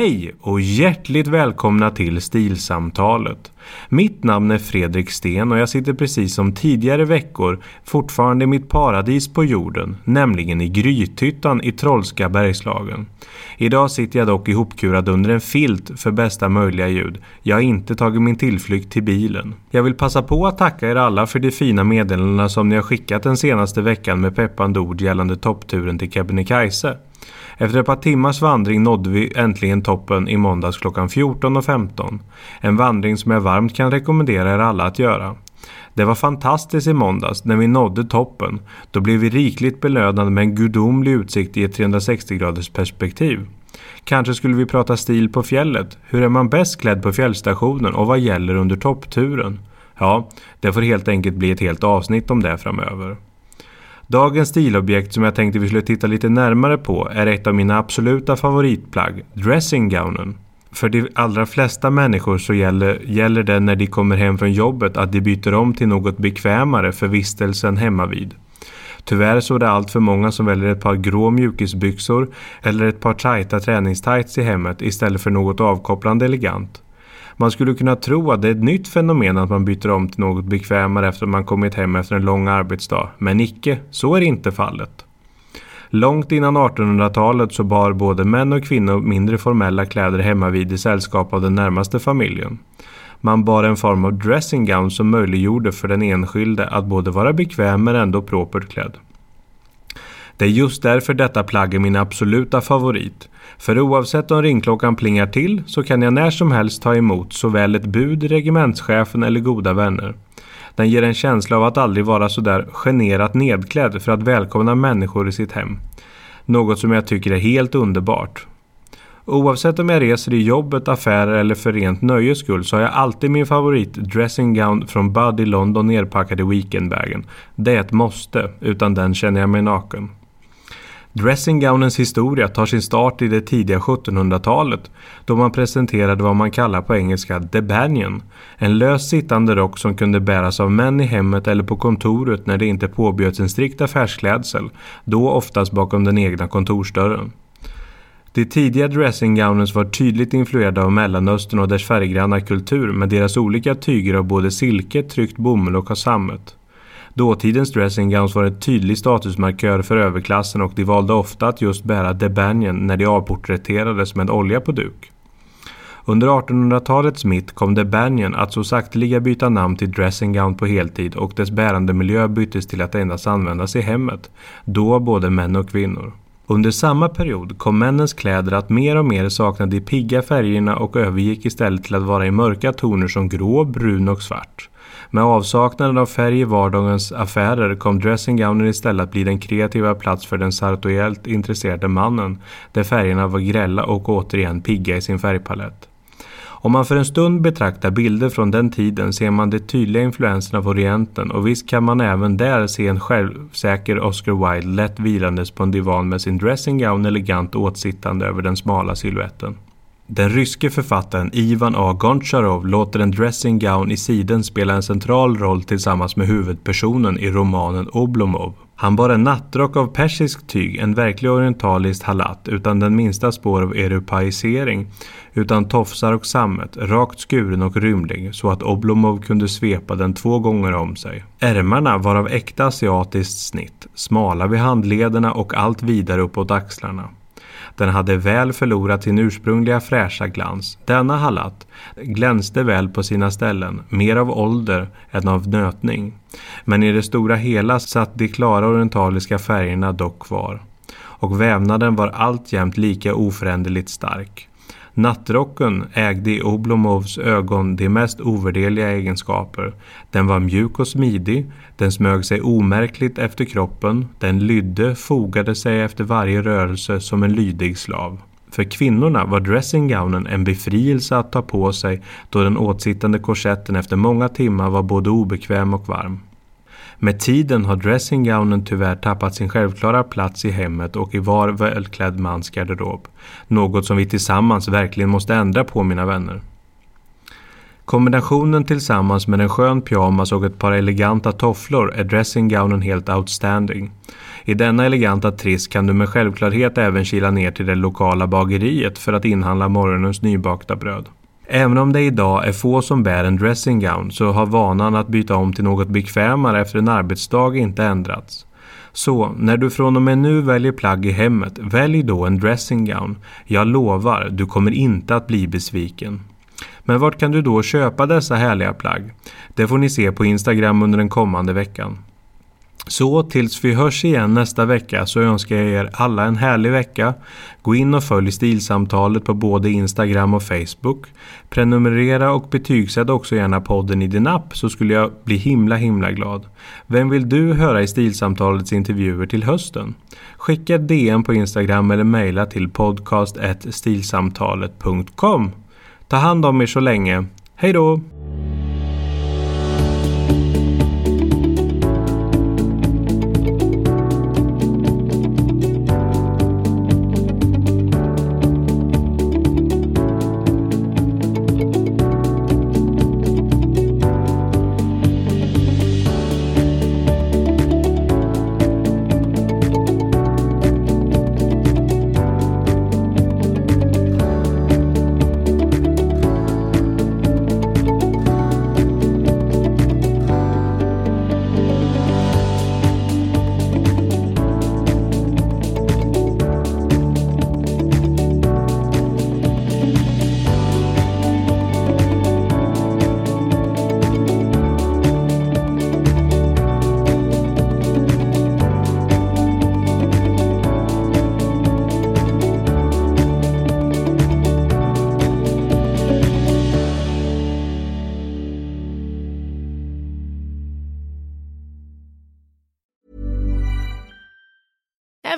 Hej och hjärtligt välkomna till Stilsamtalet. Mitt namn är Fredrik Sten och jag sitter precis som tidigare veckor fortfarande i mitt paradis på jorden, nämligen i Grythyttan i Trollska Bergslagen. Idag sitter jag dock ihopkurad under en filt för bästa möjliga ljud. Jag har inte tagit min tillflykt till bilen. Jag vill passa på att tacka er alla för de fina meddelandena som ni har skickat den senaste veckan med peppande ord gällande toppturen till Kebnekaise. Efter ett par timmars vandring nådde vi äntligen toppen i måndags klockan 14.15. En vandring som jag varmt kan rekommendera er alla att göra. Det var fantastiskt i måndags när vi nådde toppen. Då blev vi rikligt belönade med en gudomlig utsikt i ett 360 graders perspektiv. Kanske skulle vi prata stil på fjället. Hur är man bäst klädd på fjällstationen och vad gäller under toppturen? Ja, det får helt enkelt bli ett helt avsnitt om det framöver. Dagens stilobjekt som jag tänkte vi skulle titta lite närmare på är ett av mina absoluta favoritplagg, dressinggownen. För de allra flesta människor så gäller, gäller det när de kommer hem från jobbet att de byter om till något bekvämare för vistelsen hemma vid. Tyvärr så är det allt för många som väljer ett par grå mjukisbyxor eller ett par tajta träningstights i hemmet istället för något avkopplande elegant. Man skulle kunna tro att det är ett nytt fenomen att man byter om till något bekvämare efter att man kommit hem efter en lång arbetsdag. Men icke, så är inte fallet. Långt innan 1800-talet så bar både män och kvinnor mindre formella kläder hemma vid i sällskap av den närmaste familjen. Man bar en form av dressing gown som möjliggjorde för den enskilde att både vara bekväm men ändå propert klädd. Det är just därför detta plagg är min absoluta favorit. För oavsett om ringklockan plingar till så kan jag när som helst ta emot såväl ett bud, regementschefen eller goda vänner. Den ger en känsla av att aldrig vara sådär generat nedklädd för att välkomna människor i sitt hem. Något som jag tycker är helt underbart. Oavsett om jag reser i jobbet, affärer eller för rent nöjes skull så har jag alltid min favorit dressing gown från Bud i London nerpackad i weekendbagen. Det är ett måste, utan den känner jag mig naken. Dressinggownens historia tar sin start i det tidiga 1700-talet då man presenterade vad man kallar på engelska the banyan. En löst sittande rock som kunde bäras av män i hemmet eller på kontoret när det inte påbjöds en strikt affärsklädsel, då oftast bakom den egna kontorsdörren. De tidiga dressinggownens var tydligt influerade av Mellanöstern och dess färggranna kultur med deras olika tyger av både silke, tryckt bomull och sammet. Dåtidens dressinggowns var en tydlig statusmarkör för överklassen och de valde ofta att just bära the när de avporträtterades med olja på duk. Under 1800-talets mitt kom the att så sakteliga byta namn till dressinggown på heltid och dess bärande miljö byttes till att endast användas i hemmet, då av både män och kvinnor. Under samma period kom männens kläder att mer och mer sakna de pigga färgerna och övergick istället till att vara i mörka toner som grå, brun och svart. Med avsaknaden av färg i vardagens affärer kom dressinggownen istället att bli den kreativa plats för den sartoriellt intresserade mannen, där färgerna var grälla och återigen pigga i sin färgpalett. Om man för en stund betraktar bilder från den tiden ser man de tydliga influenserna av Orienten och visst kan man även där se en självsäker Oscar Wilde lätt vilandes på en divan med sin dressinggown elegant åtsittande över den smala siluetten. Den ryske författaren Ivan A. Goncharov låter en dressing gown i siden spela en central roll tillsammans med huvudpersonen i romanen Oblomov. Han bar en nattrock av persisk tyg, en verklig orientalisk halat utan den minsta spår av europaisering, utan tofsar och sammet, rakt skuren och rymlig så att Oblomov kunde svepa den två gånger om sig. Ärmarna var av äkta asiatiskt snitt, smala vid handlederna och allt vidare uppåt axlarna. Den hade väl förlorat sin ursprungliga fräscha glans. Denna halat glänste väl på sina ställen, mer av ålder än av nötning. Men i det stora hela satt de klara orientaliska färgerna dock kvar. Och vävnaden var alltjämt lika oföränderligt stark. Nattrocken ägde i Oblomovs ögon de mest ovärderliga egenskaper. Den var mjuk och smidig, den smög sig omärkligt efter kroppen, den lydde, fogade sig efter varje rörelse som en lydig slav. För kvinnorna var dressinggownen en befrielse att ta på sig då den åtsittande korsetten efter många timmar var både obekväm och varm. Med tiden har dressinggownen tyvärr tappat sin självklara plats i hemmet och i var välklädd mans garderob. Något som vi tillsammans verkligen måste ändra på mina vänner. Kombinationen tillsammans med en skön pyjamas och ett par eleganta tofflor är dressinggownen helt outstanding. I denna eleganta triss kan du med självklarhet även kila ner till det lokala bageriet för att inhandla morgonens nybakta bröd. Även om det idag är få som bär en dressing gown så har vanan att byta om till något bekvämare efter en arbetsdag inte ändrats. Så när du från och med nu väljer plagg i hemmet, välj då en dressing gown. Jag lovar, du kommer inte att bli besviken. Men vart kan du då köpa dessa härliga plagg? Det får ni se på Instagram under den kommande veckan. Så tills vi hörs igen nästa vecka så önskar jag er alla en härlig vecka. Gå in och följ Stilsamtalet på både Instagram och Facebook. Prenumerera och betygsätt också gärna podden i din app så skulle jag bli himla himla glad. Vem vill du höra i Stilsamtalets intervjuer till hösten? Skicka ett DM på Instagram eller mejla till podcast.stilsamtalet.com. Ta hand om er så länge. Hej då!